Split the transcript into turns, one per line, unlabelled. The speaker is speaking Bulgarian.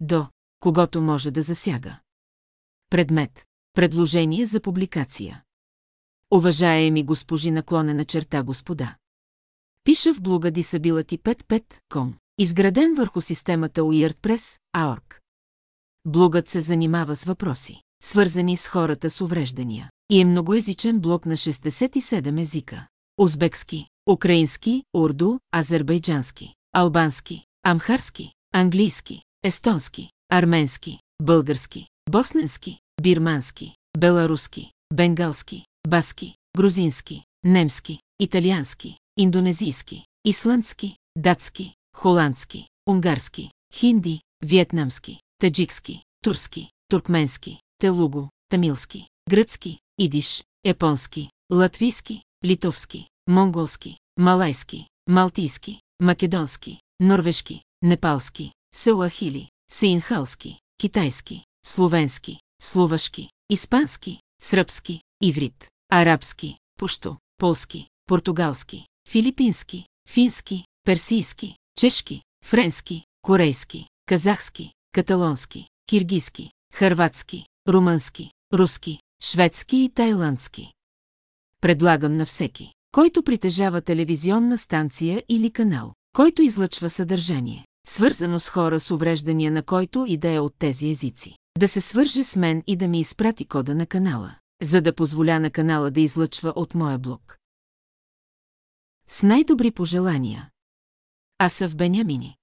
до когото може да засяга. Предмет. Предложение за публикация. Уважаеми госпожи наклонена черта господа. Пиша в блога disability55.com, изграден върху системата WeirdPress, AORG. Блогът се занимава с въпроси, свързани с хората с увреждания, и е многоязичен блог на 67 езика. Узбекски, украински, урду, азербайджански, албански, амхарски, английски, естонски, арменски, български, босненски, бирмански, беларуски, бенгалски, баски, грузински, немски, италиански, индонезийски, исландски, датски, холандски, унгарски, хинди, вьетнамски, таджикски, турски, туркменски, телуго, тамилски, гръцки, идиш, японски, латвийски, литовски, монголски, малайски, малтийски, македонски, норвежки, непалски, сеуахили, синхалски, китайски, словенски, словашки, испански, сръбски, иврит, арабски, пушто, полски, португалски, филипински, фински, персийски, чешки, френски, корейски, казахски, каталонски, киргизски, хърватски, румънски, руски, шведски и тайландски. Предлагам на всеки, който притежава телевизионна станция или канал, който излъчва съдържание, свързано с хора с увреждания на който и да е от тези езици, да се свърже с мен и да ми изпрати кода на канала, за да позволя на канала да излъчва от моя блог. С най-добри пожелания. Асъв Бенямини